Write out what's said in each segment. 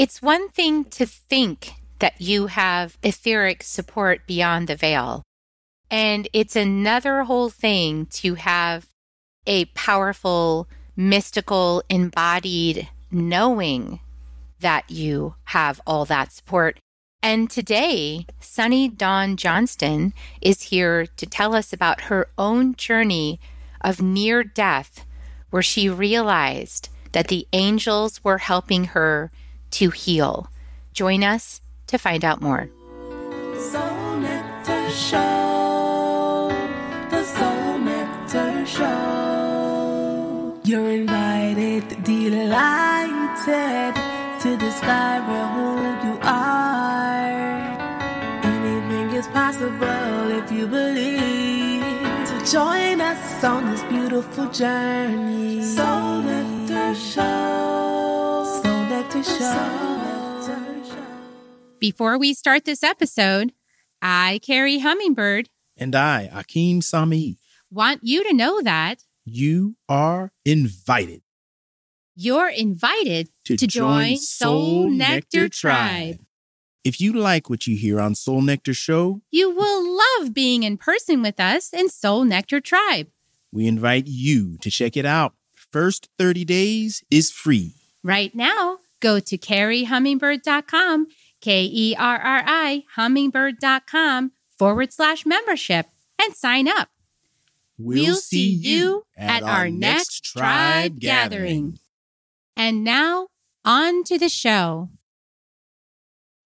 It's one thing to think that you have etheric support beyond the veil. And it's another whole thing to have a powerful, mystical, embodied knowing that you have all that support. And today, Sunny Dawn Johnston is here to tell us about her own journey of near death, where she realized that the angels were helping her to heal. Join us to find out more. Soul Nectar Show, the Soul Nectar Show. You're invited, delighted to discover who you are. Anything is possible if you believe. So join us on this beautiful journey. Soul Nectar Show. Soul Nectar Show. Before we start this episode, I, Carrie Hummingbird, and I, Akeem Sami, want you to know that you are invited. You're invited to, to join Soul Nectar, Nectar Tribe. If you like what you hear on Soul Nectar Show, you will love being in person with us in Soul Nectar Tribe. We invite you to check it out. First 30 days is free. Right now, go to carriehummingbird.com K E R R I, hummingbird.com forward slash membership and sign up. We'll, we'll see you at, at our, our next tribe gathering. gathering. And now, on to the show.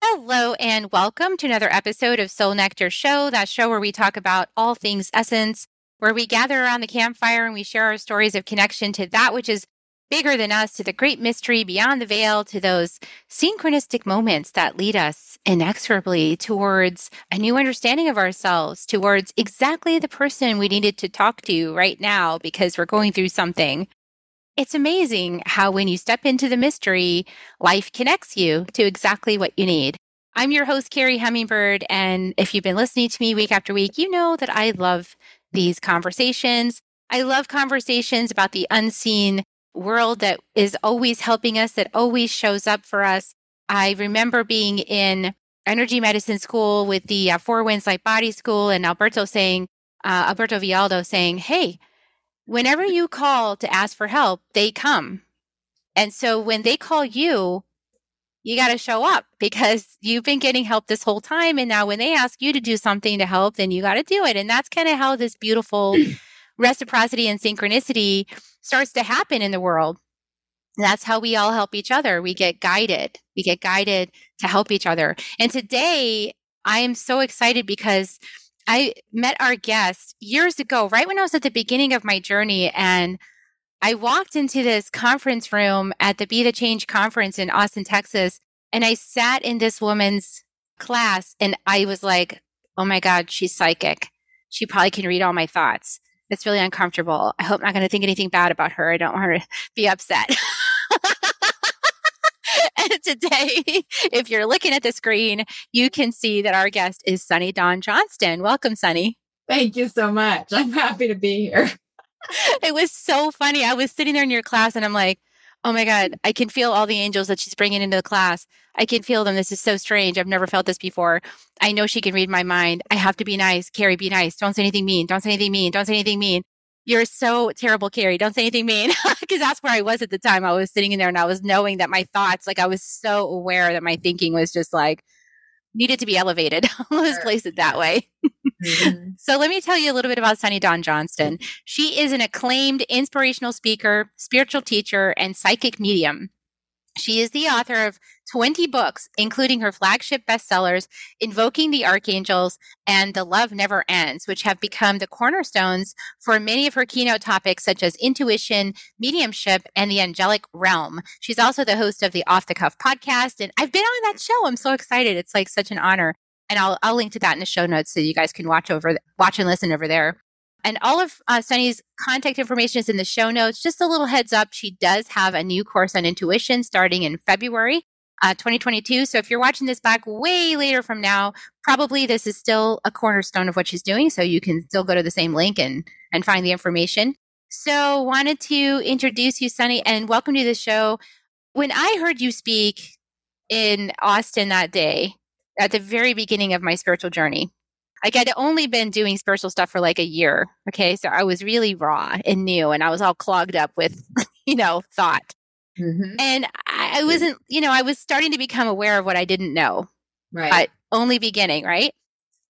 Hello, and welcome to another episode of Soul Nectar Show, that show where we talk about all things essence, where we gather around the campfire and we share our stories of connection to that which is bigger than us, to the great mystery beyond the veil, to those synchronistic moments that lead us inexorably towards a new understanding of ourselves, towards exactly the person we needed to talk to right now because we're going through something. It's amazing how when you step into the mystery, life connects you to exactly what you need. I'm your host, Carrie Hummingbird. And if you've been listening to me week after week, you know that I love these conversations. I love conversations about the unseen world that is always helping us, that always shows up for us. I remember being in energy medicine school with the uh, Four Winds Light Body School and Alberto saying, uh, Alberto Villoldo saying, Hey, whenever you call to ask for help, they come. And so when they call you, you got to show up because you've been getting help this whole time. And now when they ask you to do something to help, then you got to do it. And that's kind of how this beautiful reciprocity and synchronicity starts to happen in the world. That's how we all help each other. We get guided. We get guided to help each other. And today I am so excited because I met our guest years ago, right when I was at the beginning of my journey. And I walked into this conference room at the Be the Change conference in Austin, Texas. And I sat in this woman's class and I was like, oh my God, she's psychic. She probably can read all my thoughts. It's really uncomfortable. I hope I'm not going to think anything bad about her. I don't want her to be upset. and today, if you're looking at the screen, you can see that our guest is Sunny Dawn Johnston. Welcome, Sunny. Thank you so much. I'm happy to be here. it was so funny. I was sitting there in your class and I'm like, oh my God, I can feel all the angels that she's bringing into the class. I can feel them. This is so strange. I've never felt this before. I know she can read my mind. I have to be nice. Carrie, be nice. Don't say anything mean. Don't say anything mean. Don't say anything mean. You're so terrible, Carrie. Don't say anything mean. Because that's where I was at the time. I was sitting in there and I was knowing that my thoughts, like I was so aware that my thinking was just like, needed to be elevated. Let's place it that way. Mm-hmm. so let me tell you a little bit about Sunny Dawn Johnston. She is an acclaimed inspirational speaker, spiritual teacher, and psychic medium. She is the author of 20 books, including her flagship bestsellers, Invoking the Archangels and The Love Never Ends, which have become the cornerstones for many of her keynote topics, such as intuition, mediumship, and the angelic realm. She's also the host of the Off the Cuff podcast, and I've been on that show. I'm so excited. It's like such an honor. And I'll, I'll link to that in the show notes so you guys can watch over, watch and listen over there. And all of uh, Sunny's contact information is in the show notes. Just a little heads up, she does have a new course on intuition starting in February uh, 2022. So if you're watching this back way later from now, probably this is still a cornerstone of what she's doing. So you can still go to the same link and, and find the information. So wanted to introduce you, Sunny, and welcome to the show. When I heard you speak in Austin that day at the very beginning of my spiritual journey. Like I'd only been doing spiritual stuff for like a year. Okay. So I was really raw and new and I was all clogged up with, you know, thought. Mm-hmm. And I, I, wasn't, you know, I was starting to become aware of what I didn't know. Right. But only beginning, right?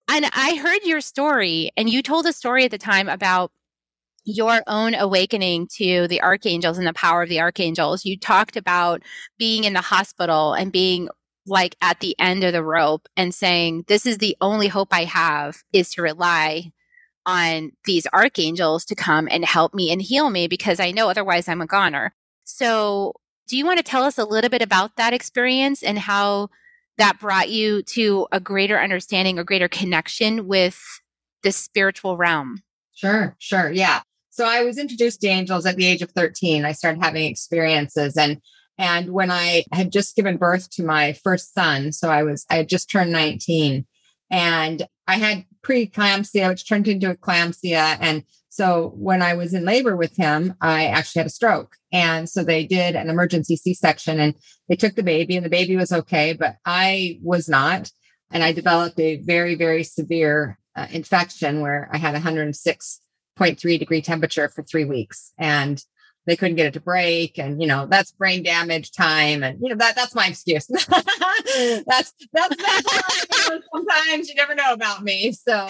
And I heard your story and you told a story at the time about your own awakening to the archangels and the power of the archangels. You talked about being in the hospital and being like at the end of the rope and saying, This is the only hope I have is to rely on these archangels to come and help me and heal me because I know otherwise I'm a goner. So, do you want to tell us a little bit about that experience and how that brought you to a greater understanding or greater connection with the spiritual realm? Sure, sure. Yeah. So I was introduced to angels at the age of 13. I started having experiences and and when I had just given birth to my first son, so I was I had just turned 19 and I had preeclampsia which turned into eclampsia and so when I was in labor with him, I actually had a stroke. And so they did an emergency C-section and they took the baby and the baby was okay, but I was not. And I developed a very, very severe uh, infection where I had 106.3 degree temperature for three weeks. And they couldn't get it to break and you know that's brain damage time and you know that that's my excuse that's that's that's sometimes you never know about me. So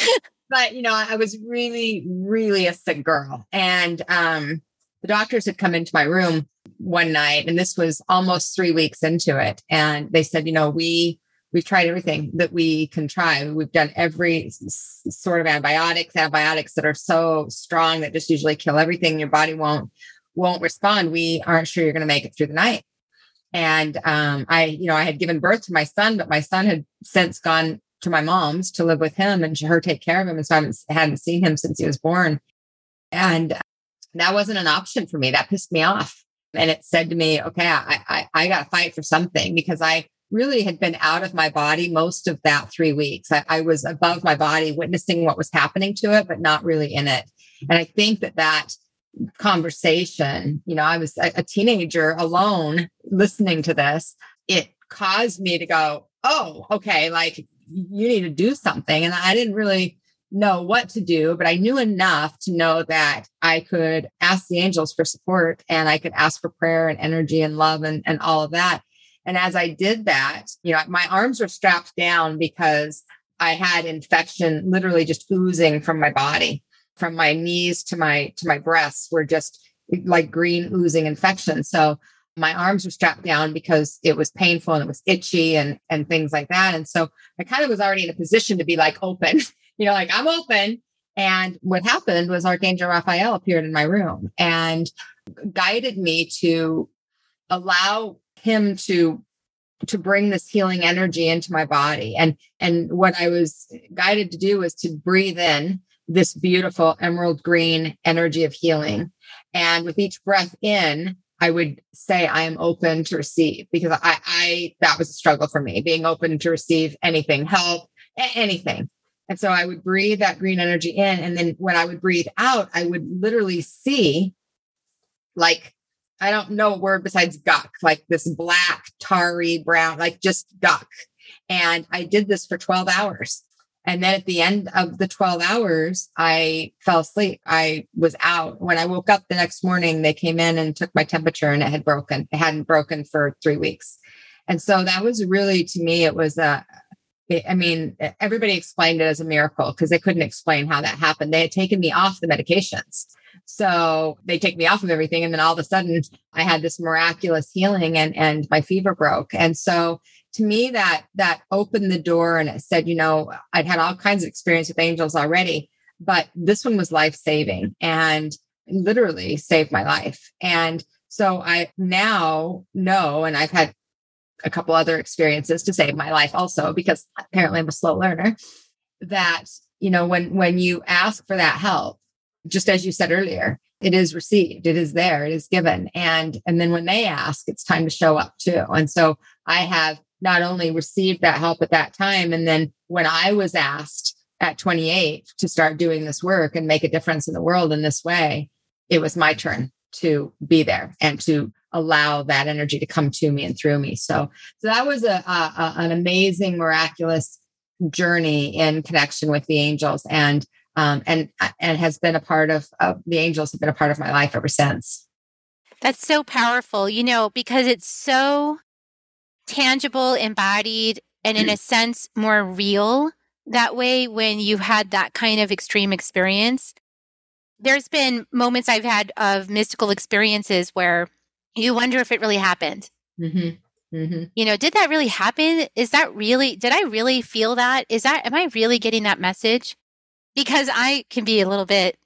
but you know i was really really a sick girl. And um the doctors had come into my room one night and this was almost three weeks into it. And they said you know we we've tried everything that we can try. We've done every sort of antibiotics antibiotics that are so strong that just usually kill everything. Your body won't won't respond, we aren't sure you're going to make it through the night. And um, I, you know, I had given birth to my son, but my son had since gone to my mom's to live with him and her take care of him. And so I hadn't, seen him since he was born. And that wasn't an option for me. That pissed me off. And it said to me, okay, I, I, I got to fight for something because I really had been out of my body most of that three weeks. I, I was above my body, witnessing what was happening to it, but not really in it. And I think that that conversation, you know, I was a, teenager alone listening to this. It caused me to go, oh, okay, like you need to do something. And I didn't really know what to do, but I knew enough to know that I could ask the angels for support and I could ask for prayer and energy and love and, and all of that. And as I did that, you know, my arms were strapped down because I had infection literally just oozing from my body from my knees to my to my breasts were just like green oozing infection. So my arms were strapped down because it was painful and it was itchy and and things like that. And so I kind of was already in a position to be like open, you know, like I'm open. And what happened was Archangel Raphael appeared in my room and guided me to allow him to to bring this healing energy into my body and and what i was guided to do was to breathe in this beautiful emerald green energy of healing. And with each breath in, I would say I am open to receive because I, I that was a struggle for me, being open to receive anything, help, anything. And so I would breathe that green energy in. And then when I would breathe out, I would literally see like, I don't know a word besides guck, like this black, tarry brown, like just guck. And I did this for 12 hours. And then at the end of the 12 hours, I fell asleep. I was out. When I woke up the next morning, they came in and took my temperature and it had broken. It hadn't broken for three weeks. And so that was really, to me, it was a, I mean, everybody explained it as a miracle because they couldn't explain how that happened. They had taken me off the medications. So they take me off of everything. And then all of a sudden I had this miraculous healing and, and my fever broke. And so to me that that opened the door and it said you know i'd had all kinds of experience with angels already but this one was life saving mm-hmm. and literally saved my life. And so i now know and i've had a couple other experiences to save my life also because apparently i'm a slow learner that you know when when you ask for that help just as you said earlier it is received it is there it is given. And and then when they ask it's time to show up too. And so i have not only received that help at that time, and then when I was asked at 28 to start doing this work and make a difference in the world in this way, it was my turn to be there and to allow that energy to come to me and through me. So, so that was a, a an amazing, miraculous journey in connection with the angels, and um, and and has been a part of, of the angels have been a part of my life ever since. That's so powerful, you know, because it's so tangible, embodied, and in a sense more real that way when you've had that kind of extreme experience. There's been moments I've had of mystical experiences where you wonder if it really happened. Mm-hmm. Mm-hmm. You know, did that really happen? Is that really, did I really feel that? Is that, am I really getting that message? Because I can be a little bit,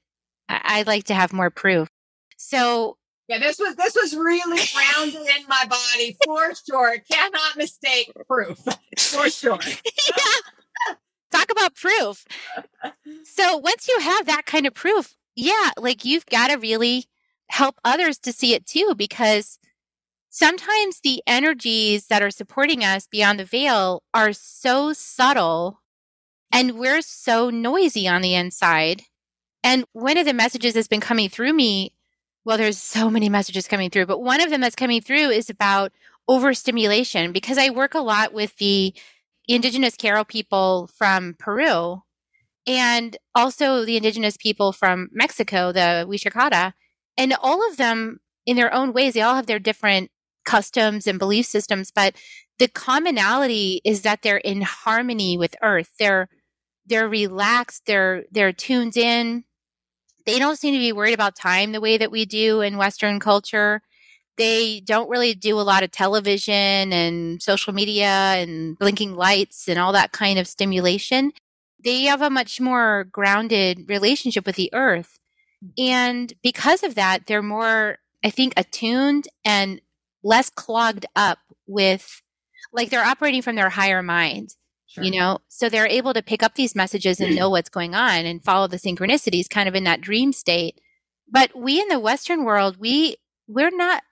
I, I like to have more proof. So, yeah, this was this was really grounded in my body for sure. Cannot mistake proof for sure. yeah. Talk about proof. So once you have that kind of proof, yeah, like you've got to really help others to see it too, because sometimes the energies that are supporting us beyond the veil are so subtle and we're so noisy on the inside. And one of the messages that's been coming through me, well, there's so many messages coming through, but one of them that's coming through is about overstimulation because I work a lot with the indigenous Q'ero people from Peru and also the indigenous people from Mexico, the Huixicata. And all of them, in their own ways, they all have their different customs and belief systems, but the commonality is that they're in harmony with Earth. They're they're relaxed. They're they're tuned in. They don't seem to be worried about time the way that we do in Western culture. They don't really do a lot of television and social media and blinking lights and all that kind of stimulation. They have a much more grounded relationship with the earth. And because of that, they're more, I think, attuned and less clogged up with, like, they're operating from their higher mind. Sure. You know, so they're able to pick up these messages and know what's going on and follow the synchronicities kind of in that dream state. But we in the Western world, we, we're not,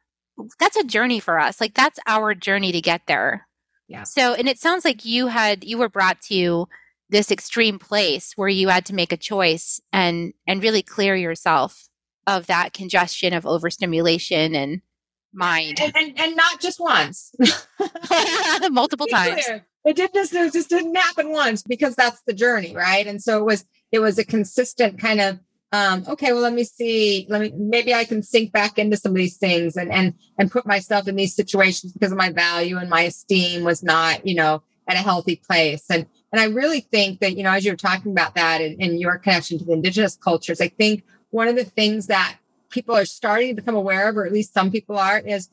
that's a journey for us. Like that's our journey to get there. Yeah. So, and it sounds like you had, you were brought to this extreme place where you had to make a choice and and really clear yourself of that congestion of overstimulation and mind and, and, and not just once multiple times clear. It didn't just, it just didn't happen once because that's the journey right? And so it was it was a consistent kind of um, okay well let me see let me maybe i can sink back into some of these things and and and put myself in these situations because of my value and my esteem was not you know at a healthy place. And and I really think that, you know, as you're talking about that and, and your connection to the indigenous cultures, I think one of the things that people are starting to become aware of, or at least some people are, is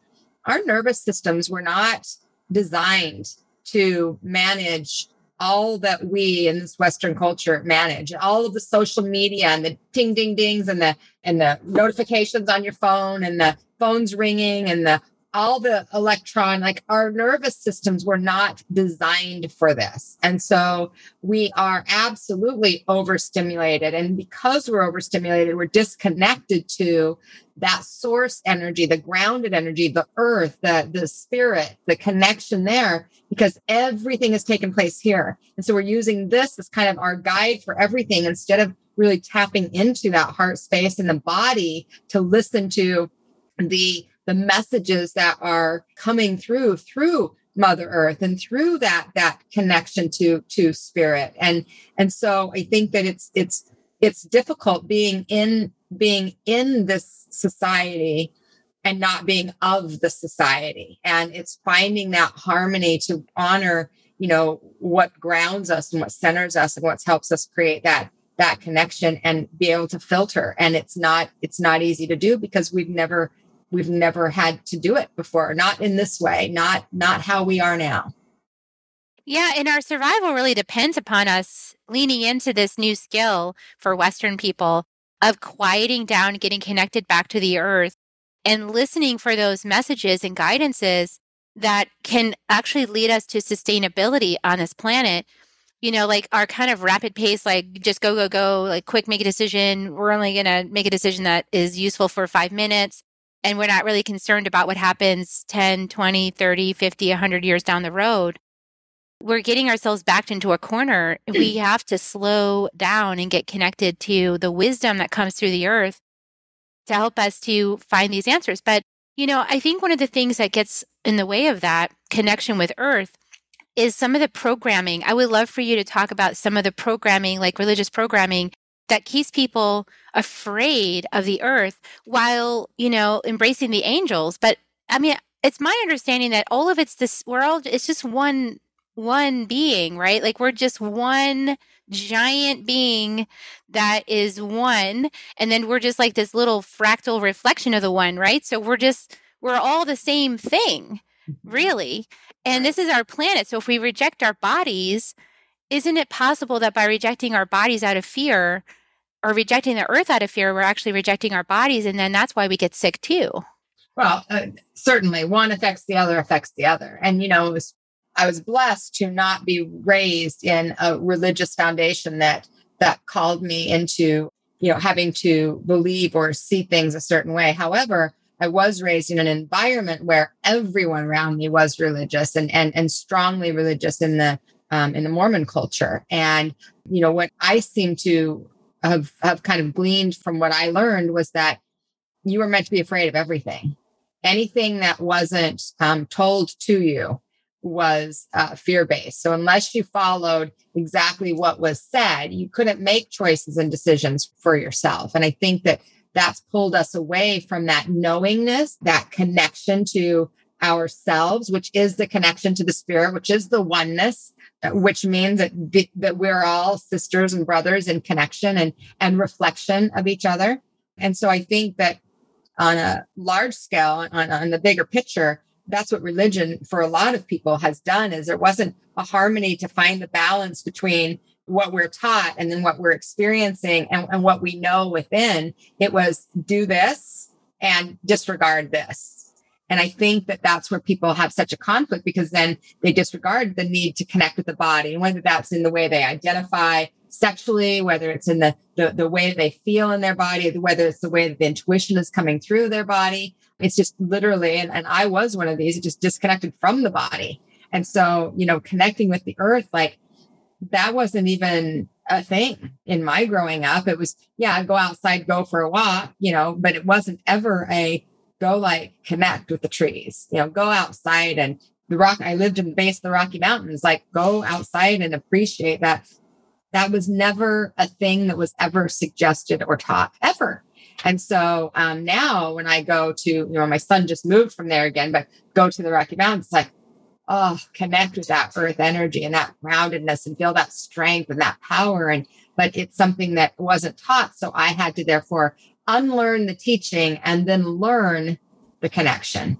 our nervous systems were not designed to manage all that we in this western culture manage. All of the social media and the ding ding dings and the and the notifications on your phone and the phones ringing and the all the electron, like our nervous systems were not designed for this. And so we are absolutely overstimulated. And because we're overstimulated, we're disconnected to that source energy, the grounded energy, the earth, the, the spirit, the connection there, because everything has taken place here. And so we're using this as kind of our guide for everything instead of really tapping into that heart space and the body to listen to the the messages that are coming through through mother earth and through that that connection to to spirit. And and so i think that it's it's it's difficult being in being in this society and not being of the society. And it's finding that harmony to honor you know what grounds us and what centers us and what helps us create that that connection and be able to filter. And it's not it's not easy to do because we've never we've never had to do it before not in this way not not how we are now. Yeah and our survival really depends upon us leaning into this new skill for western people of quieting down getting connected back to the earth and listening for those messages and guidances that can actually lead us to sustainability on this planet. You know, like our kind of rapid pace, like just go, go, go, like quick, make a decision. We're only going to make a decision that is useful for five minutes and we're not really concerned about what happens 10, 20, 30, 50, 100 years down the road, we're getting ourselves backed into a corner. We have to slow down and get connected to the wisdom that comes through the earth to help us to find these answers. But You know, I think one of the things that gets in the way of that connection with earth is some of the programming. I would love for you to talk about some of the programming, like religious programming that keeps people afraid of the earth while, you know, embracing the angels. But I mean, it's my understanding that all of it's this world, it's just one one being, right? Like we're just one giant being that is one and then we're just like this little fractal reflection of the one, right? So we're just we're all the same thing, mm-hmm. really. And this is our planet. So if we reject our bodies, isn't it possible that by rejecting our bodies out of fear or rejecting the earth out of fear, we're actually rejecting our bodies and then that's why we get sick too? Well, uh, certainly one affects the other affects the other. And you know, was, I was blessed to not be raised in a religious foundation that that called me into, you know, having to believe or see things a certain way. However, I was raised in an environment where everyone around me was religious and and and strongly religious in the um, in the Mormon culture. And you know what I seem to have have kind of gleaned from what I learned was that you were meant to be afraid of everything. Anything that wasn't um, told to you was uh, fear based. So unless you followed exactly what was said, you couldn't make choices and decisions for yourself. And I think that that's pulled us away from that knowingness, that connection to ourselves, which is the connection to the spirit, which is the oneness, uh, which means that, that we're all sisters and brothers in connection and, and reflection of each other. And so I think that on a large scale, on, on the bigger picture, that's what religion for a lot of people has done is there wasn't a harmony to find the balance between what we're taught and then what we're experiencing and, and what we know within it was do this and disregard this and i think that that's where people have such a conflict because then they disregard the need to connect with the body and whether that's in the way they identify sexually whether it's in the, the the way they feel in their body whether it's the way that the intuition is coming through their body it's just literally and, and i was one of these just disconnected from the body and so you know connecting with the earth like that wasn't even a thing in my growing up. It was, yeah, I'd go outside, go for a walk, you know, but it wasn't ever a go like connect with the trees, you know, go outside and the rock. I lived in the base of the Rocky Mountains, like go outside and appreciate that. That was never a thing that was ever suggested or taught ever. And so um, now when I go to, you know, my son just moved from there again, but go to the Rocky Mountains, like, oh, connect with that earth energy and that groundedness and feel that strength and that power. And, but it's something that wasn't taught. So I had to therefore unlearn the teaching and then learn the connection.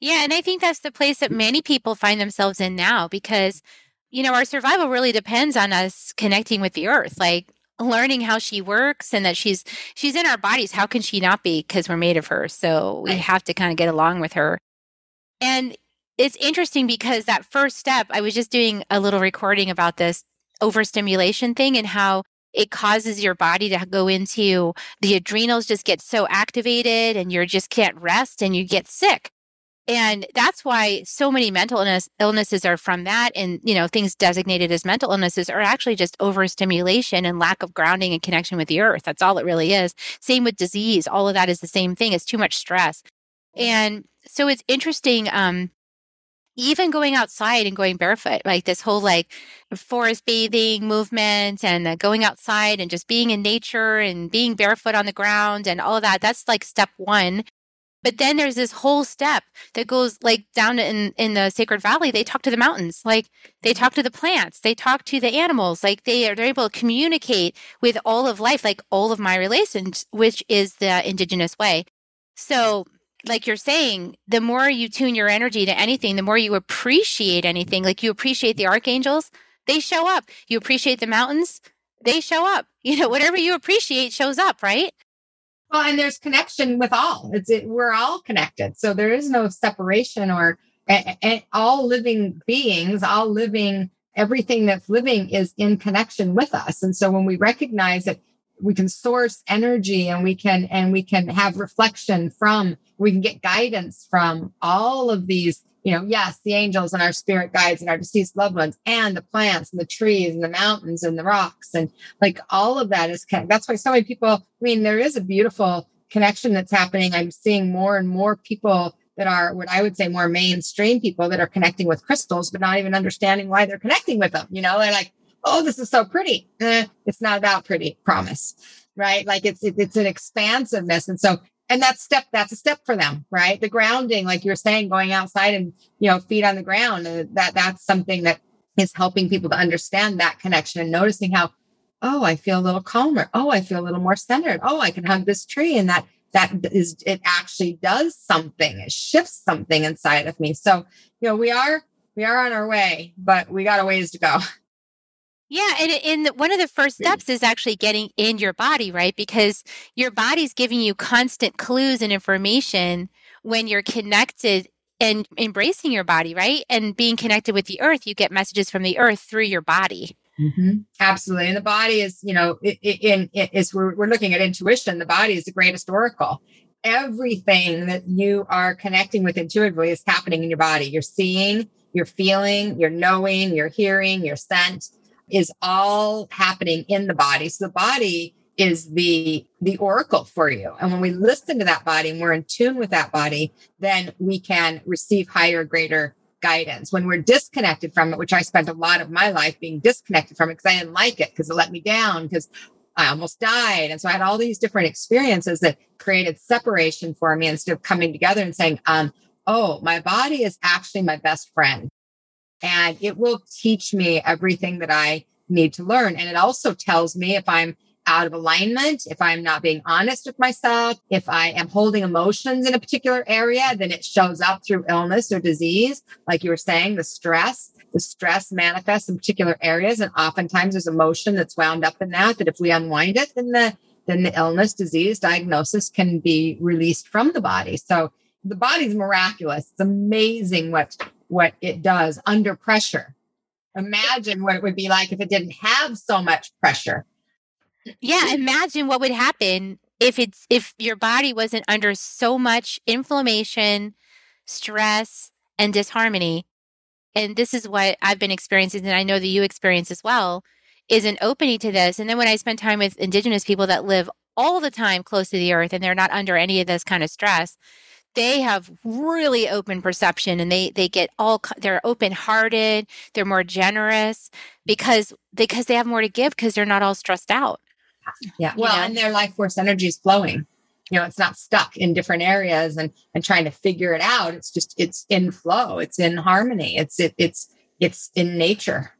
Yeah. And I think that's the place that many people find themselves in now because, you know, our survival really depends on us connecting with the earth. Like, learning how she works and that she's she's in our bodies how can she not be because we're made of her so we have to kind of get along with her and it's interesting because that first step, I was just doing a little recording about this overstimulation thing and how it causes your body to go into the adrenals just get so activated and you just can't rest and you get sick. And that's why so many mental illness, illnesses are from that. And, you know, things designated as mental illnesses are actually just overstimulation and lack of grounding and connection with the earth. That's all it really is. Same with disease. All of that is the same thing. It's too much stress. And so it's interesting. Um, even going outside and going barefoot, like this whole like forest bathing movement and going outside and just being in nature and being barefoot on the ground and all of that. That's like step one. But then there's this whole step that goes like down in, in the sacred valley. They talk to the mountains, like they talk to the plants, they talk to the animals, like they are they're able to communicate with all of life, like all of my relations, which is the indigenous way. So like you're saying, the more you tune your energy to anything, the more you appreciate anything. Like you appreciate the archangels, they show up. You appreciate the mountains, they show up. You know, whatever you appreciate shows up, right? Well, and there's connection with all. It's it, we're all connected, so there is no separation or and all living beings, all living everything that's living is in connection with us. And so when we recognize that we can source energy and we can and we can have reflection from we can get guidance from all of these you know yes the angels and our spirit guides and our deceased loved ones and the plants and the trees and the mountains and the rocks and like all of that is kind of, that's why so many people i mean there is a beautiful connection that's happening. I'm seeing more and more people that are what I would say more mainstream people that are connecting with crystals, but not even understanding why they're connecting with them. You know, they're like, oh, this is so pretty. Eh, it's not about pretty, promise. Right. Like it's, it's an expansiveness. And so, and that's step, that's a step for them, right? The grounding, like you're saying, going outside and, you know, feet on the ground, uh, that that's something that is helping people to understand that connection and noticing how, oh, I feel a little calmer. Oh, I feel a little more centered. Oh, I can hug this tree and that that is it actually does something it shifts something inside of me so you know we are we are on our way but we got a ways to go yeah and, and one of the first steps is actually getting in your body right because your body's giving you constant clues and information when you're connected and embracing your body right and being connected with the earth you get messages from the earth through your body Mm-hmm. Absolutely. And the body is, you know, in, in, is we're, we're looking at intuition, the body is the greatest oracle. Everything that you are connecting with intuitively is happening in your body. You're seeing, you're feeling, you're knowing, you're hearing, your scent is all happening in the body. So the body is the the oracle for you and when we listen to that body and we're in tune with that body then we can receive higher greater guidance when we're disconnected from it, which I spent a lot of my life being disconnected from it because I didn't like it because it let me down because I almost died. And so I had all these different experiences that created separation for me instead of coming together and saying, um, oh, my body is actually my best friend. And it will teach me everything that I need to learn. And it also tells me if I'm out of alignment, if I'm not being honest with myself, if I am holding emotions in a particular area, then it shows up through illness or disease. Like you were saying, the stress, the stress manifests in particular areas. And oftentimes there's emotion that's wound up in that, that if we unwind it, then the, then the illness, disease, diagnosis can be released from the body. So the body's miraculous. It's amazing what, what it does under pressure. Imagine what it would be like if it didn't have so much pressure yeah, imagine what would happen if it's if your body wasn't under so much inflammation, stress, and disharmony. And this is what I've been experiencing, and I know that you experience as well, is an opening to this. And then when I spend time with indigenous people that live all the time close to the earth and they're not under any of this kind of stress, they have really open perception and they they get all they're open hearted they're more generous because because they have more to give because they're not all stressed out yeah. Well, know? and their life force energy is flowing. You know, it's not stuck in different areas and and trying to figure it out. It's just it's in flow. It's in harmony. It's it, it's it's in nature.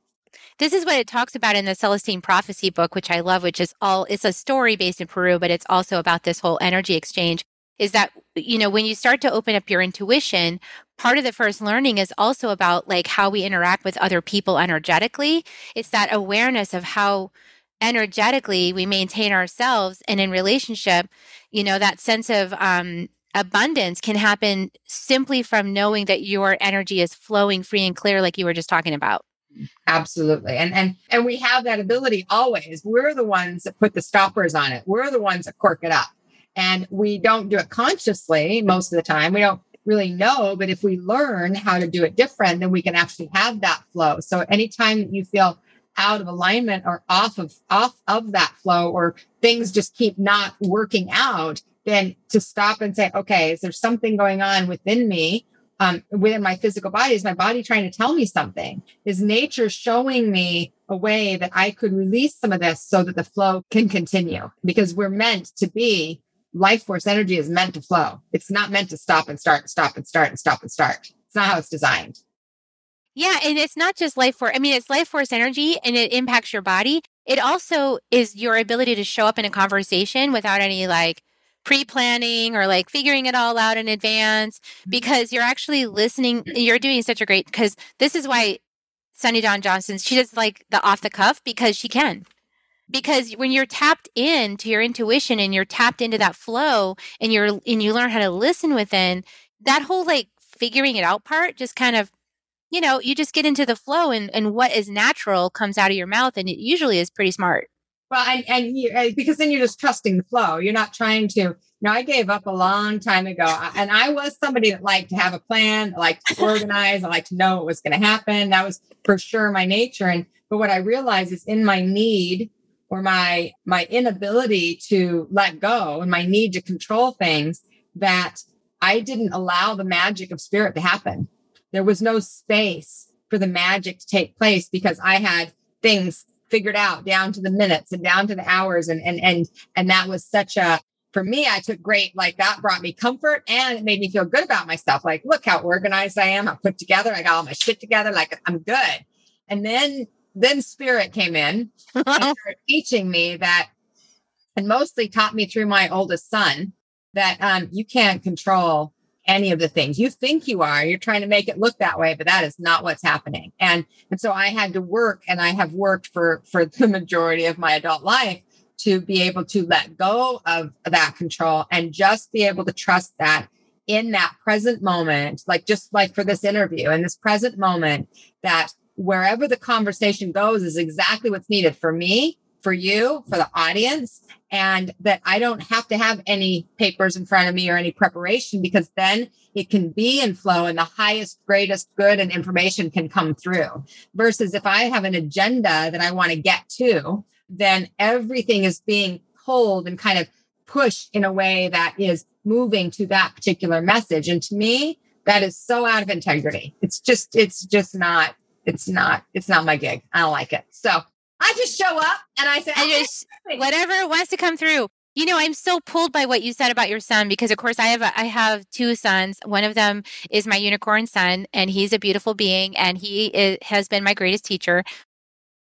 This is what it talks about in the Celestine Prophecy book, which I love, which is all it's a story based in Peru, but it's also about this whole energy exchange. Is that, you know, when you start to open up your intuition, part of the first learning is also about like how we interact with other people energetically. It's that awareness of how energetically we maintain ourselves and in relationship you know that sense of um, abundance can happen simply from knowing that your energy is flowing free and clear like you were just talking about. Absolutely. And and and we have that ability always. We're the ones that put the stoppers on it. We're the ones that cork it up and we don't do it consciously most of the time. We don't really know but if we learn how to do it different then we can actually have that flow. So anytime you feel out of alignment or off of off of that flow or things just keep not working out then to stop and say okay is there something going on within me um, within my physical body? Is my body trying to tell me something? Is nature showing me a way that i could release some of this so that the flow can continue? Because we're meant to be life force energy is meant to flow it's not meant to stop and start and stop and start and stop and start it's not how it's designed yeah, and it's not just life force. I mean, it's life force energy and it impacts your body. It also is your ability to show up in a conversation without any like pre-planning or like figuring it all out in advance mm-hmm. because you're actually listening. You're doing such a great because this is why Sunny Dawn Johnston, she does like the off the cuff because she can. Because when you're tapped into your intuition and you're tapped into that flow and you're and you learn how to listen within, that whole like figuring it out part just kind of you know, you just get into the flow and, and what is natural comes out of your mouth. And it usually is pretty smart. Well, and, and you, uh, because then you're just trusting the flow. You're not trying to, know, I gave up a long time ago. And I was somebody that liked to have a plan, like to organize, I like to know what was going to happen. That was for sure my nature. And, but what I realized is in my need or my my inability to let go and my need to control things that I didn't allow the magic of spirit to happen. There was no space for the magic to take place because I had things figured out down to the minutes and down to the hours and and and and that was such a for me I took great like that brought me comfort and it made me feel good about myself. Like look how organized I am. I put together I got all my shit together like I'm good. And then then spirit came in and started teaching me that and mostly taught me through my oldest son that um, you can't control any of the things. You think you are you're trying to make it look that way but that is not what's happening. And and so i had to work and i have worked for for the majority of my adult life to be able to let go of that control and just be able to trust that in that present moment like just like for this interview in this present moment that wherever the conversation goes is exactly what's needed for me, for you, for the audience, and that I don't have to have any papers in front of me or any preparation because then it can be in flow and the highest, greatest good and information can come through. Versus if I have an agenda that I want to get to, then everything is being pulled and kind of pushed in a way that is moving to that particular message. And to me, that is so out of integrity. It's just, it's just not it's not it's not my gig. I don't like it. So I just show up and I say, I just whatever wants to come through. You know, I'm so pulled by what you said about your son because, of course, I have a, I have two sons. One of them is my unicorn son, and he's a beautiful being, and he is, has been my greatest teacher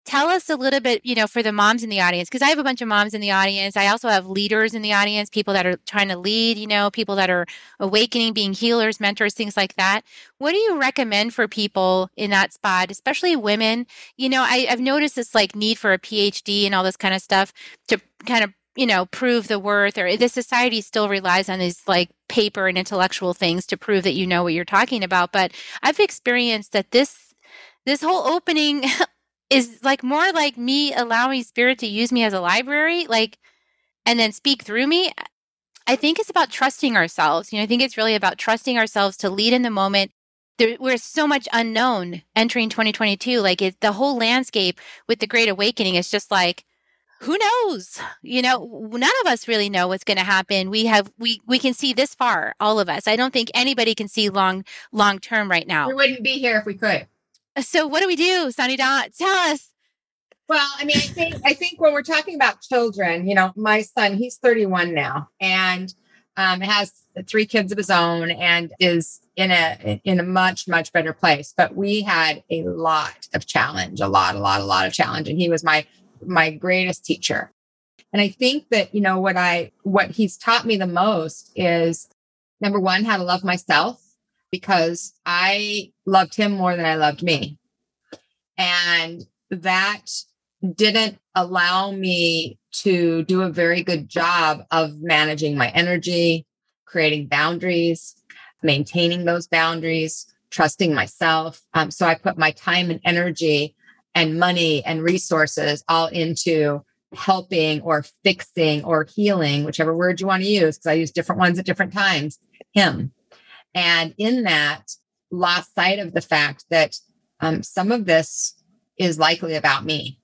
tell us a little bit, you know, for the moms in the audience, because I have a bunch of moms in the audience. I also have leaders in the audience, people that are trying to lead, you know, people that are awakening, being healers, mentors, things like that. What do you recommend for people in that spot, especially women? You know, I, I've noticed this like need for a PhD and all this kind of stuff to kind of you know prove the worth or the society still relies on these like paper and intellectual things to prove that you know what you're talking about but i've experienced that this this whole opening is like more like me allowing spirit to use me as a library, like, and then speak through me. I think it's about trusting ourselves. You know, I think it's really about trusting ourselves to lead in the moment. There, we're so much unknown entering 2022. Like it, the whole landscape with the Great Awakening is just like, who knows? You know, none of us really know what's going to happen. We have we we can see this far, all of us. I don't think anybody can see long long term right now. We wouldn't be here if we could. So what do we do, Sunny Dot? Tell us. Well, I mean, I think I think when we're talking about children, you know, my son, he's 31 now and um, has three kids of his own and is in a in a much much better place. But we had a lot of challenge, a lot, a lot, a lot of challenge, and he was my my greatest teacher. And I think that you know what I what he's taught me the most is number one, how to love myself because I loved him more than I loved me. And that didn't allow me to do a very good job of managing my energy, creating boundaries, maintaining those boundaries, trusting myself. Um, so I put my time and energy and money and resources all into helping or fixing or healing, whichever word you want to use, because I use different ones at different times, him. And in that, lost sight of the fact that um, some of this is likely about me.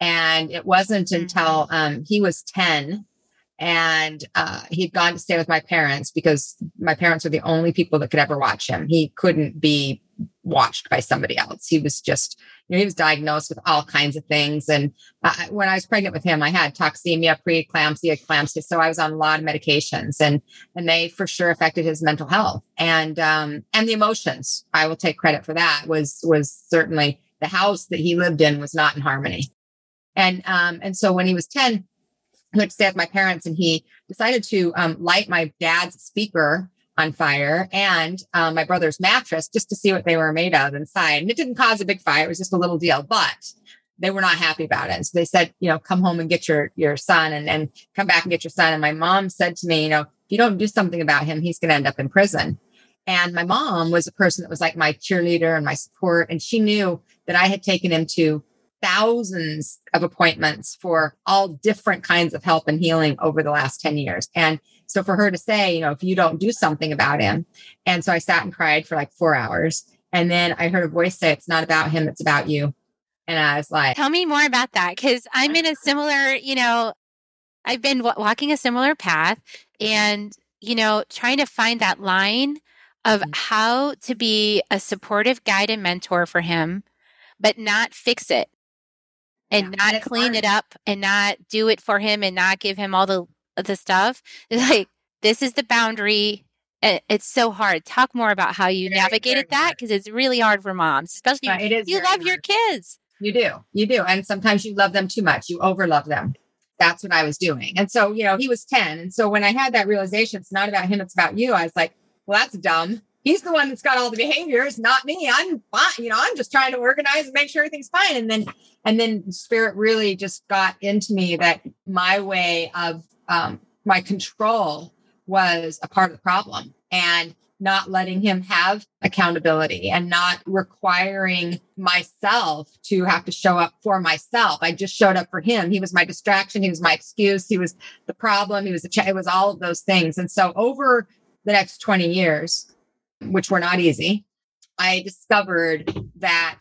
And it wasn't mm-hmm. until um, he was 10 and uh, he'd gone to stay with my parents because my parents were the only people that could ever watch him. He couldn't be watched by somebody else. He was just, you know, he was diagnosed with all kinds of things. And uh, when I was pregnant with him, I had toxemia, preeclampsia, eclampsia. So I was on a lot of medications and, and they for sure affected his mental health and, um, and the emotions. I will take credit for that was, was certainly the house that he lived in was not in harmony. And, um, and so when he was 10, I went to stay with my parents and he decided to um, light my dad's speaker on fire and um, my brother's mattress just to see what they were made of inside. And it didn't cause a big fire; it was just a little deal, but they were not happy about it. So they said, you know, come home and get your your son, and and come back and get your son. And my mom said to me, you know, if you don't do something about him, he's going to end up in prison. And my mom was a person that was like my cheerleader and my support, and she knew that I had taken him to thousands of appointments for all different kinds of help and healing over the last 10 years. And so for her to say, you know, if you don't do something about him. And so I sat and cried for like four hours. And then I heard a voice say, it's not about him, it's about you. And I was like, Tell me more about that because I'm in a similar, you know, I've been w- walking a similar path and, you know, trying to find that line of Mhm. how to be a supportive guide and mentor for him, but not fix it and Yeah, not clean it up and not do it for him and not give him all the the stuff. Like this is the boundary. It- It's so hard. Talk more about how you Very, navigated very that because it's really hard for moms, especially But it is you love your kids. You do. You do. And sometimes you love them too much. You overlove them. That's what I was doing. And so, you know, he was 10. And so when I had that realization, it's not about him, it's about you. I was like, well, that's dumb. He's the one that's got all the behaviors, not me. I'm fine. You know, I'm just trying to organize and make sure everything's fine. And then, and then spirit really just got into me that my way of um, my control was a part of the problem and not letting him have accountability and not requiring myself to have to show up for myself. I just showed up for him. He was my distraction. He was my excuse. He was the problem. He was the, ch- it was all of those things. And so over the next 20 years, which were not easy, I discovered that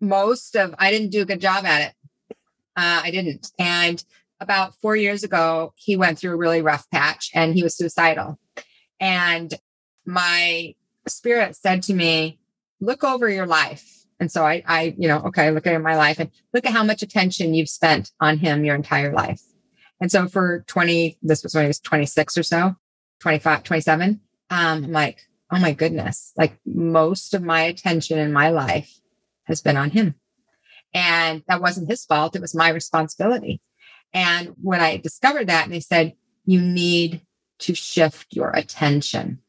most of, I didn't do a good job at it. Uh, I didn't. And about four years ago, he went through a really rough patch and he was suicidal. And my spirit said to me, look over your life. And so I, I, you know, okay, look at my life and look at how much attention you've spent on him your entire life. And so for 20, this was when he was 26 or so, 25, 27. Um, I'm like, oh my goodness, like most of my attention in my life has been on him. And that wasn't his fault. It was my responsibility. And when I discovered that, they said, you need to shift your attention.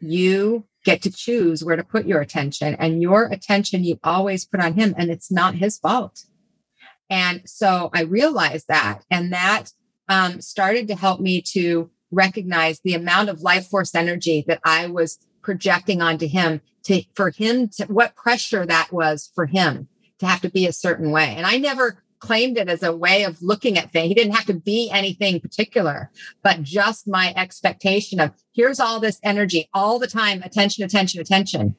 You get to choose where to put your attention, and your attention you always put on him, and it's not his fault. And so I realized that, and that um, started to help me to recognize the amount of life force energy that I was projecting onto him to for him to what pressure that was for him to have to be a certain way. And I never claimed it as a way of looking at things. He didn't have to be anything particular, but just my expectation of here's all this energy all the time, attention, attention, attention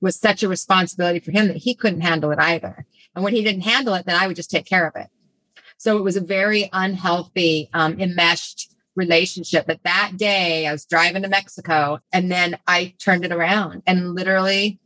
was such a responsibility for him that he couldn't handle it either. And when he didn't handle it, then I would just take care of it. So it was a very unhealthy, um, enmeshed relationship. But that day I was driving to Mexico and then I turned it around and literally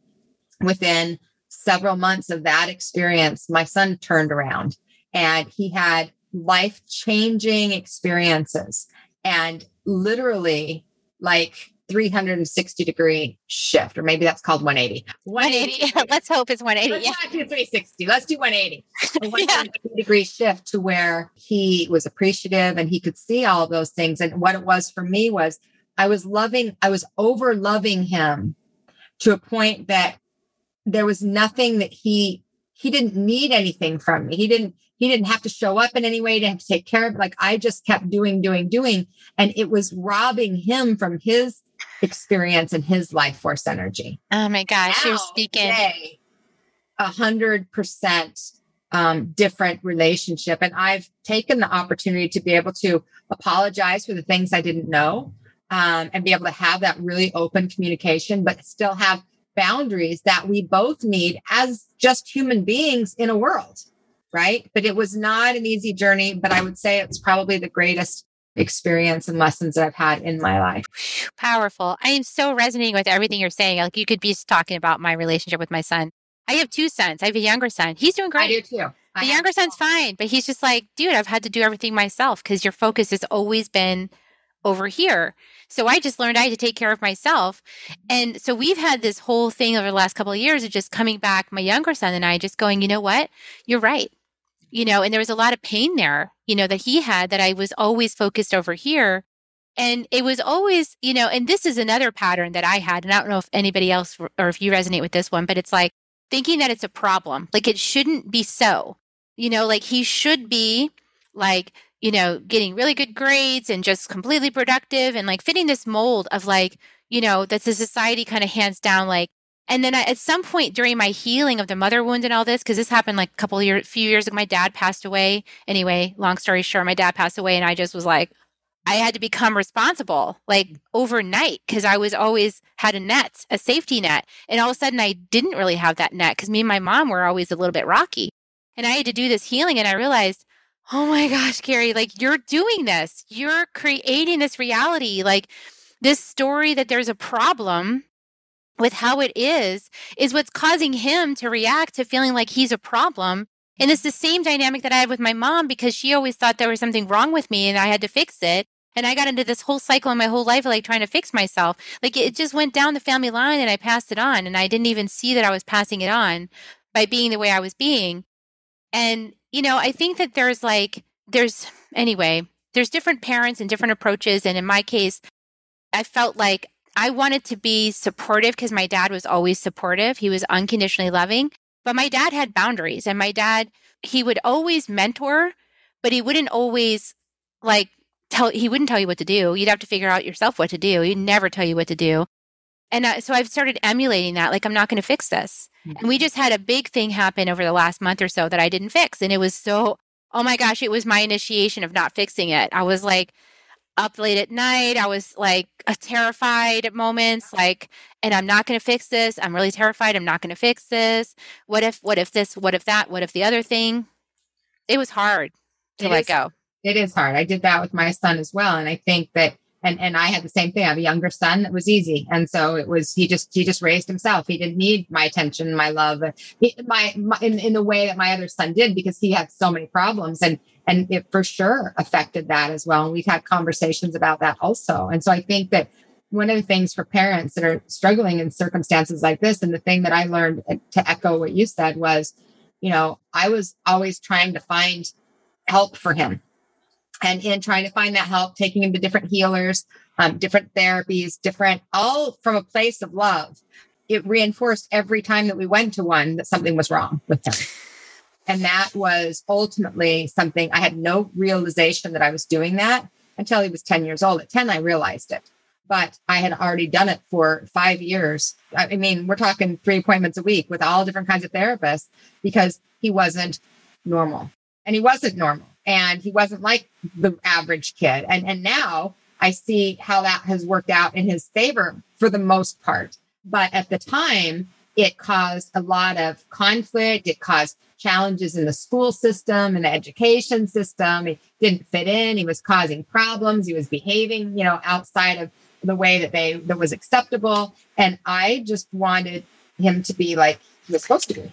within several months of that experience, my son turned around and he had life changing experiences and literally like 360 degree shift, or maybe that's called 180. 180. Let's hope it's 180. Let's Yeah. not do 360. Let's do 180. A Yeah. 180 degree shift to where he was appreciative and he could see all of those things. And what it was for me was I was loving, I was over loving him to a point that there was nothing that he he didn't need anything from me. He didn't he didn't have to show up in any way, didn't have to take care of. Like I just kept doing, doing, doing. And it was robbing him from his experience and his life force energy Oh my gosh, you're speaking. a hundred percent um, different relationship. And I've taken the opportunity to be able to apologize for the things I didn't know um, and be able to have that really open communication, but still have boundaries that we both need as just human beings in a world. Right. But it was not an easy journey, but I would say it's probably the greatest experience and lessons that I've had in my life. Powerful. I am so resonating with everything you're saying. Like you could be talking about my relationship with my son. I have two sons. I have a younger son. He's doing great. I do too. I The younger son's fine, but he's just like, dude, I've had to do everything myself because your focus has always been over here. So I just learned I had to take care of myself. And so we've had this whole thing over the last couple of years of just coming back, my younger son and I just going, you know what? You're right. You know, and there was a lot of pain there, you know, that he had that I was always focused over here. And it was always, you know, and this is another pattern that I had. And I don't know if anybody else or if you resonate with this one, but it's like thinking that it's a problem. Like it shouldn't be so. You know, like he should be like, you know, getting really good grades and just completely productive and like fitting this mold of like, you know, that the society kind of hands down like and then I, at some point during my healing of the mother wound and all this, because this happened like a couple years, few years ago, my dad passed away. Anyway, long story short, my dad passed away, and I just was like, I had to become responsible like overnight because I was always had a net, a safety net. And all of a sudden I didn't really have that net because me and my mom were always a little bit rocky. And I had to do this healing and I realized, oh my gosh, Carrie, like you're doing this. You're creating this reality. Like this story that there's a problem with how it is, is what's causing him to react to feeling like he's a problem. And it's the same dynamic that I had with my mom because she always thought there was something wrong with me and I had to fix it. And I got into this whole cycle in my whole life like trying to fix myself. Like it just went down the family line and I passed it on. And I didn't even see that I was passing it on by being the way I was being. And, you know, I think that there's like, there's, anyway, there's different parents and different approaches. And in my case, I felt like I wanted to be supportive because my dad was always supportive. He was unconditionally loving, but my dad had boundaries and my dad, he would always mentor, but he wouldn't always like tell, he wouldn't tell you what to do. You'd have to figure out yourself what to do. He'd never tell you what to do. And uh, so I've started emulating that. Like, I'm not going to fix this. Mm-hmm. And we just had a big thing happen over the last month or so that I didn't fix. And it was so, oh my gosh, it was my initiation of not fixing it. I was like, up late at night. I was like a terrified at moments, like, and I'm not going to fix this. I'm really terrified. I'm not going to fix this. What if, what if this, what if that, what if the other thing? It was hard to it let is, go. It is hard. I did that with my son as well. And I think that and and I had the same thing. I have a younger son that was easy, and so it was he just he just raised himself. He didn't need my attention, my love, he, my, my in in the way that my other son did because he had so many problems, and and it for sure affected that as well. And we've had conversations about that also. And so I think that one of the things for parents that are struggling in circumstances like this, and the thing that I learned uh, to echo what you said was, you know, I was always trying to find help for him and in trying to find that help, taking him to different healers, um, different therapies, different, all from a place of love. It reinforced every time that we went to one that something was wrong with him. And that was ultimately something I had no realization that I was doing that until he was 10 years old. At 10, I realized it, but I had already done it for five years. I mean, we're talking three appointments a week with all different kinds of therapists because he wasn't normal and he wasn't normal and he wasn't like the average kid. And, and now I see how that has worked out in his favor for the most part. But at the time, it caused a lot of conflict. It caused challenges in the school system and the education system. He didn't fit in. He was causing problems. He was behaving, you know, outside of the way that they that was acceptable. And I just wanted him to be like he was supposed to be.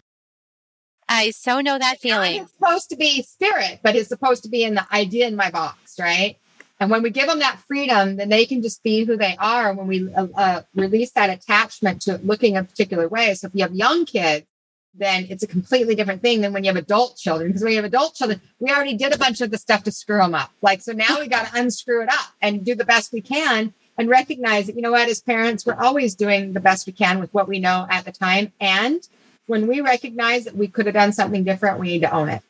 I so know that feeling. It's supposed to be spirit, but it's supposed to be in the idea in my box, right? And when we give them that freedom, then they can just be who they are. When we uh, uh, release that attachment to looking a particular way. So if you have young kids, then it's a completely different thing than when you have adult children. Because when you have adult children, we already did a bunch of the stuff to screw them up. Like, so now we got to unscrew it up and do the best we can and recognize that, you know what, as parents, we're always doing the best we can with what we know at the time. And when we recognize that we could have done something different, we need to own it.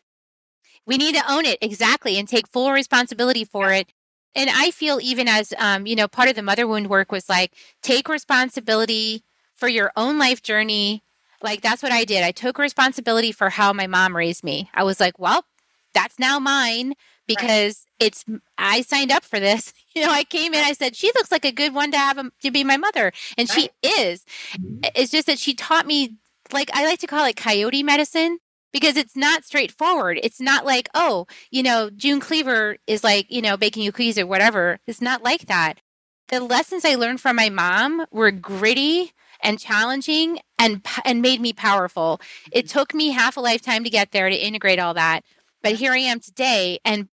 We need to own it exactly and take full responsibility for it. And I feel even as um, you know, part of the mother wound work was like take responsibility for your own life journey. Like that's what I did. I took responsibility for how my mom raised me. I was like, well, that's now mine because right. it's I signed up for this. You know, I came in, I said, she looks like a good one to have a, to be my mother. And right. she is. Mm-hmm. It's just that she taught me like I like to call it coyote medicine because it's not straightforward. It's not like, oh, you know, June Cleaver is like, you know, baking you cookies or whatever. It's not like that. The lessons I learned from my mom were gritty and challenging and and made me powerful. It took me half a lifetime to get there to integrate all that. But here I am today and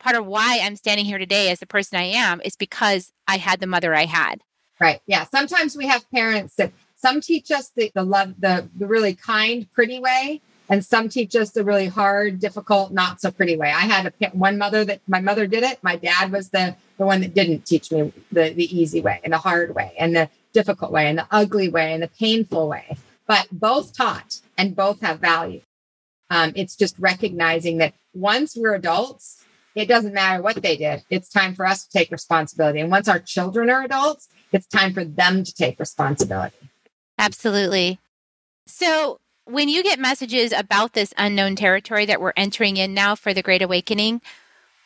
part of why I'm standing here today as the person I am is because I had the mother I had. Right. Yeah. Sometimes we have parents that some teach us the, the love, the, the really kind, pretty way. And some teach us the really hard, difficult, not so pretty way. I had a one mother that my mother did it. My dad was the the one that didn't teach me the the easy way and the hard way and the difficult way and the ugly way and the painful way. But both taught and both have value. Um, it's just recognizing that once we're adults, it doesn't matter what they did. It's time for us to take responsibility. And once our children are adults, it's time for them to take responsibility. Absolutely. So, when you get messages about this unknown territory that we're entering in now for the Great Awakening,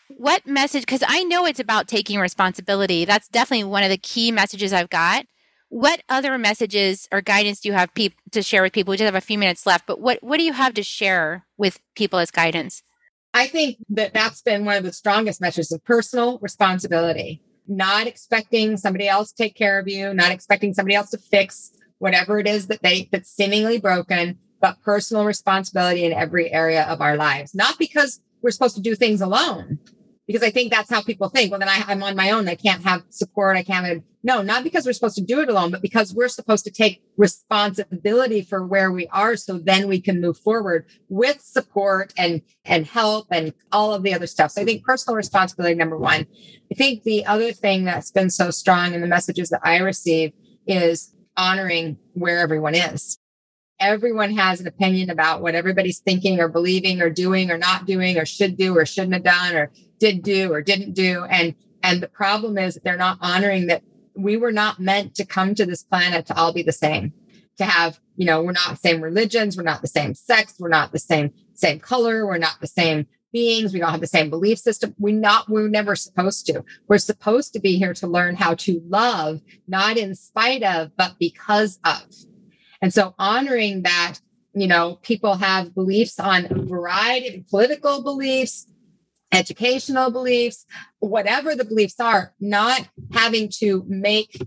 what message because i know it's about taking responsibility. That's definitely one of the key messages i've got. What other messages or guidance do you have pe- to share with people? We just have a few minutes left but what what do you have to share with people as guidance? I think that that's been one of the strongest messages of personal responsibility. Not expecting somebody else to take care of you not expecting somebody else to fix whatever it is that they that's seemingly broken but personal responsibility in every area of our lives not because we're supposed to do things alone because I think that's how people think. Well, then I, am on my own. I can't have support. I can't have, no, not because we're supposed to do it alone, but because we're supposed to take responsibility for where we are. So then we can move forward with support and, and help and all of the other stuff. So I think personal responsibility, number one. I think the other thing that's been so strong in the messages that I receive is honoring where everyone is everyone has an opinion about what everybody's thinking or believing or doing or not doing or should do or shouldn't have done or did do or didn't do. And, and the problem is that they're not honoring that we were not meant to come to this planet to all be the same, to have, you know, we're not the same religions. We're not the same sex. We're not the same, same color. We're not the same beings. We don't have the same belief system. We not, we're never supposed to. We're supposed to be here to learn how to love, not in spite of, but because of. And so honoring that, you know, people have beliefs on a variety of political beliefs, educational beliefs, whatever the beliefs are, not having to make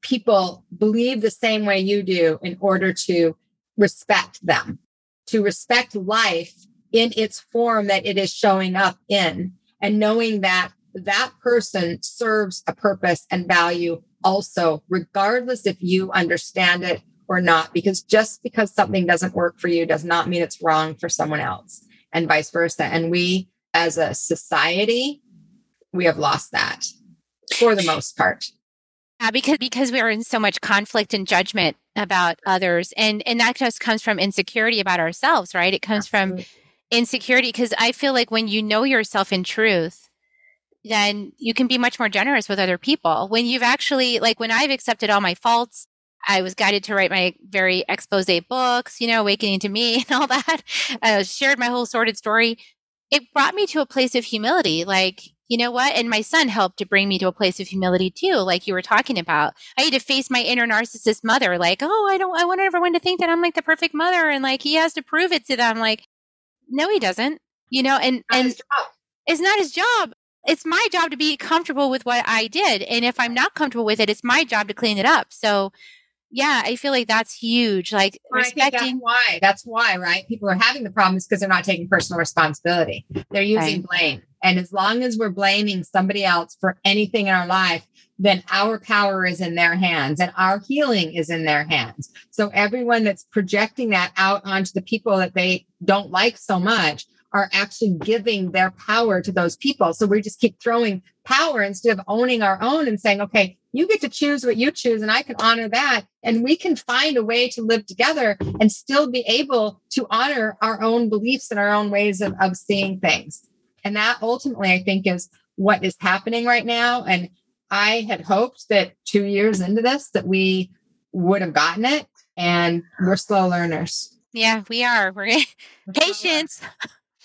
people believe the same way you do in order to respect them, to respect life in its form that it is showing up in, and knowing that that person serves a purpose and value also, regardless if you understand it or not, because just because something doesn't work for you does not mean it's wrong for someone else, and vice versa. And we as a society, we have lost that for the most part. Yeah, because because we're in so much conflict and judgment about others, and and that just comes from insecurity about ourselves, right? It comes Absolutely. from insecurity because I feel like when you know yourself in truth, then you can be much more generous with other people. When you've actually like when I've accepted all my faults, I was guided to write my very expose books, you know, awakening to me and all that. I shared my whole sordid story it brought me to a place of humility. Like, you know what? And my son helped to bring me to a place of humility too, like you were talking about. I had to face my inner narcissist mother, like, oh, I don't, I want everyone to think that I'm like the perfect mother. And like, he has to prove it to them. Like, no, he doesn't, you know, and, not and it's not his job. It's my job to be comfortable with what I did. And if I'm not comfortable with it, it's my job to clean it up. So yeah, I feel like that's huge. Like well, respecting. that's why. That's why, right? People are having the problems because they're not taking personal responsibility. They're using right. blame. And as long as we're blaming somebody else for anything in our life, then our power is in their hands and our healing is in their hands. So everyone that's projecting that out onto the people that they don't like so much are actually giving their power to those people. So we just keep throwing power instead of owning our own and saying, okay, you get to choose what you choose and I can honor that. And we can find a way to live together and still be able to honor our own beliefs and our own ways of, of seeing things. And that ultimately, I think, is what is happening right now. And I had hoped that two years into this that we would have gotten it. And we're slow learners. Yeah, we are. We're, patience.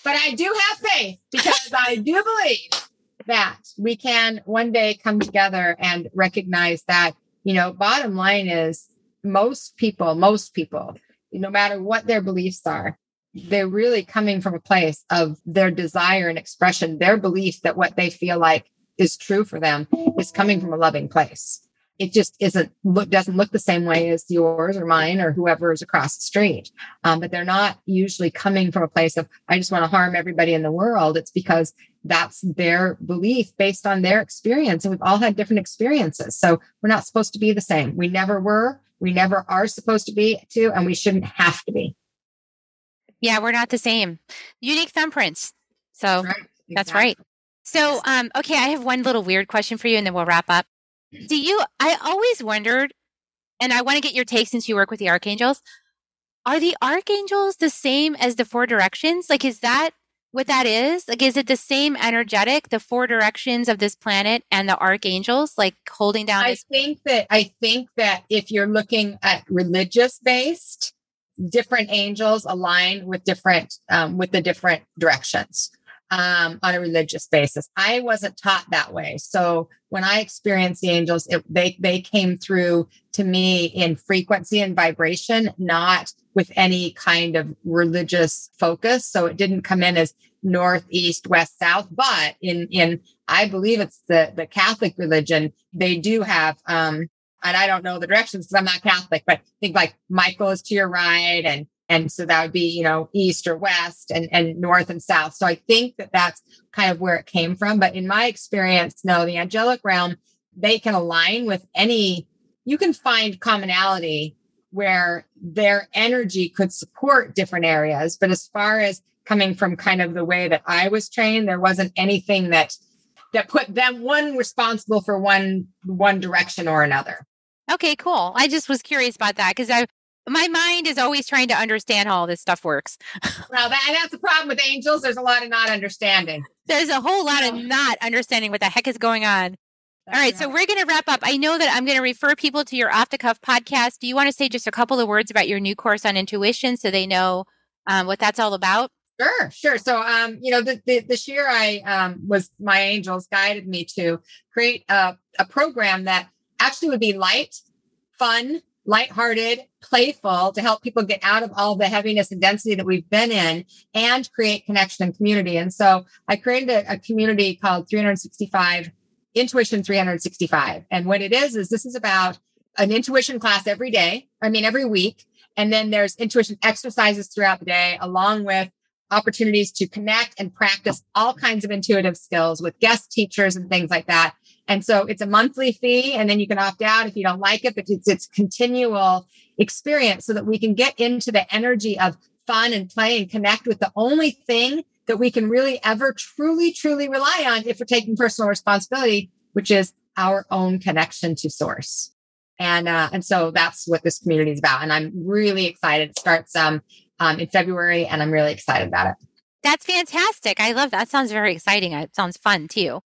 But I do have faith because I do believe that we can one day come together and recognize that, you know, bottom line is most people, most people, no matter what their beliefs are, they're really coming from a place of their desire and expression, their belief that what they feel like is true for them is coming from a loving place. It just isn't look doesn't look the same way as yours or mine or whoever is across the street. Um, but they're not usually coming from a place of i just want to harm everybody in the world. It's because that's their belief based on their experience. And we've all had different experiences. So we're not supposed to be the same. We never were. We never are supposed to be too, and we shouldn't have to be. Yeah we're not the same. Unique thumbprints. So right. exactly. that's right. So um okay i have one little weird question for you and then we'll wrap up. Do you i always wondered and i want to get your take since you work with the archangels. Are the archangels the same as the four directions? Like is that what that is like is it the same energetic the four directions of this planet and the archangels like holding down i think that i think that if you're looking at religious based different angels align with different um, with the different directions um, on a religious basis. I wasn't taught that way. So when I experienced the angels, it, they they came through to me in frequency and vibration, not with any kind of religious focus. So it didn't come in as north, east, west, south. But in in I believe it's the the Catholic religion. They do have um, and I don't know the directions because I'm not Catholic, but think like Michael is to your right and and so that would be you know east or west and and north and south. So i think that that's kind of where it came from. But in my experience no the angelic realm they can align with any you can find commonality where their energy could support different areas. But as far as coming from kind of the way that i was trained there wasn't anything that that put them one responsible for one one direction or another. Okay, cool. I just was curious about that because I my mind is always trying to understand how all this stuff works. well, that, that's the problem with angels. There's a lot of not understanding. There's a whole lot of not understanding what the heck is going on. That's all right, right, so we're going to wrap up. I know that I'm going to refer people to your off the cuff podcast. Do you want to say just a couple of words about your new course on intuition so they know um, what that's all about? Sure, sure. So, um, you know, the, the, this year I um, was my angels guided me to create a, a program that actually would be light, fun, lighthearted, playful to help people get out of all the heaviness and density that we've been in and create connection and community. And so I created a, a community called 365 Intuition 365. And what it is, is this is about an intuition class every day. I mean, every week. And then there's intuition exercises throughout the day, along with opportunities to connect and practice all kinds of intuitive skills with guest teachers and things like that. And so it's a monthly fee, and then you can opt out if you don't like it, but it's it's continual experience so that we can get into the energy of fun and play and connect with the only thing that we can really ever truly, truly rely on if we're taking personal responsibility, which is our own connection to source. And uh, and so that's what this community is about. And I'm really excited. It starts um, um in February, and I'm really excited about it. That's fantastic. I love that. Sounds very exciting. It sounds fun too.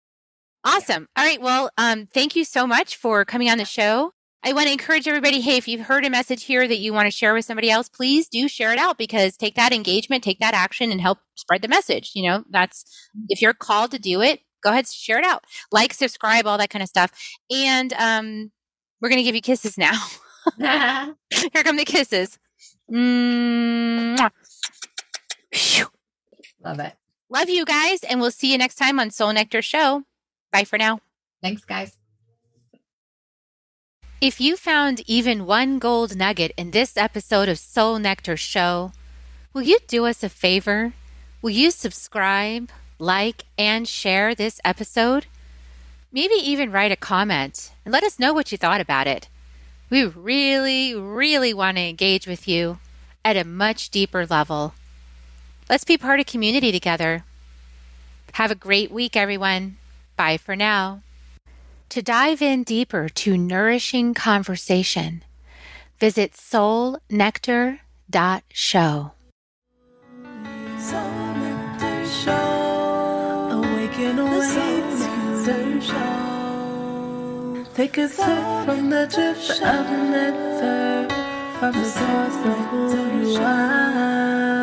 Awesome. All right. Well, um, thank you so much for coming on the show. I want to encourage everybody hey, if you've heard a message here that you want to share with somebody else, please do share it out because take that engagement, take that action, and help spread the message. You know, that's if you're called to do it, go ahead, share it out. Like, subscribe, all that kind of stuff. And um, we're going to give you kisses now. here come the kisses. Love it. Love you guys, and we'll see you next time on Soul Nectar Show. Bye for now. Thanks, guys. If you found even one gold nugget in this episode of Soul Nectar Show, will you do us a favor? Will you subscribe, like, and share this episode? Maybe even write a comment and let us know what you thought about it. We really, really want to engage with you at a much deeper level. Let's be part of community together. Have a great week, everyone. Bye for now. To dive in deeper to nourishing conversation, visit soulnectar.show. Soul Nectar Show. Awaken. Take a sip from the drip of nectar from the source of who you are.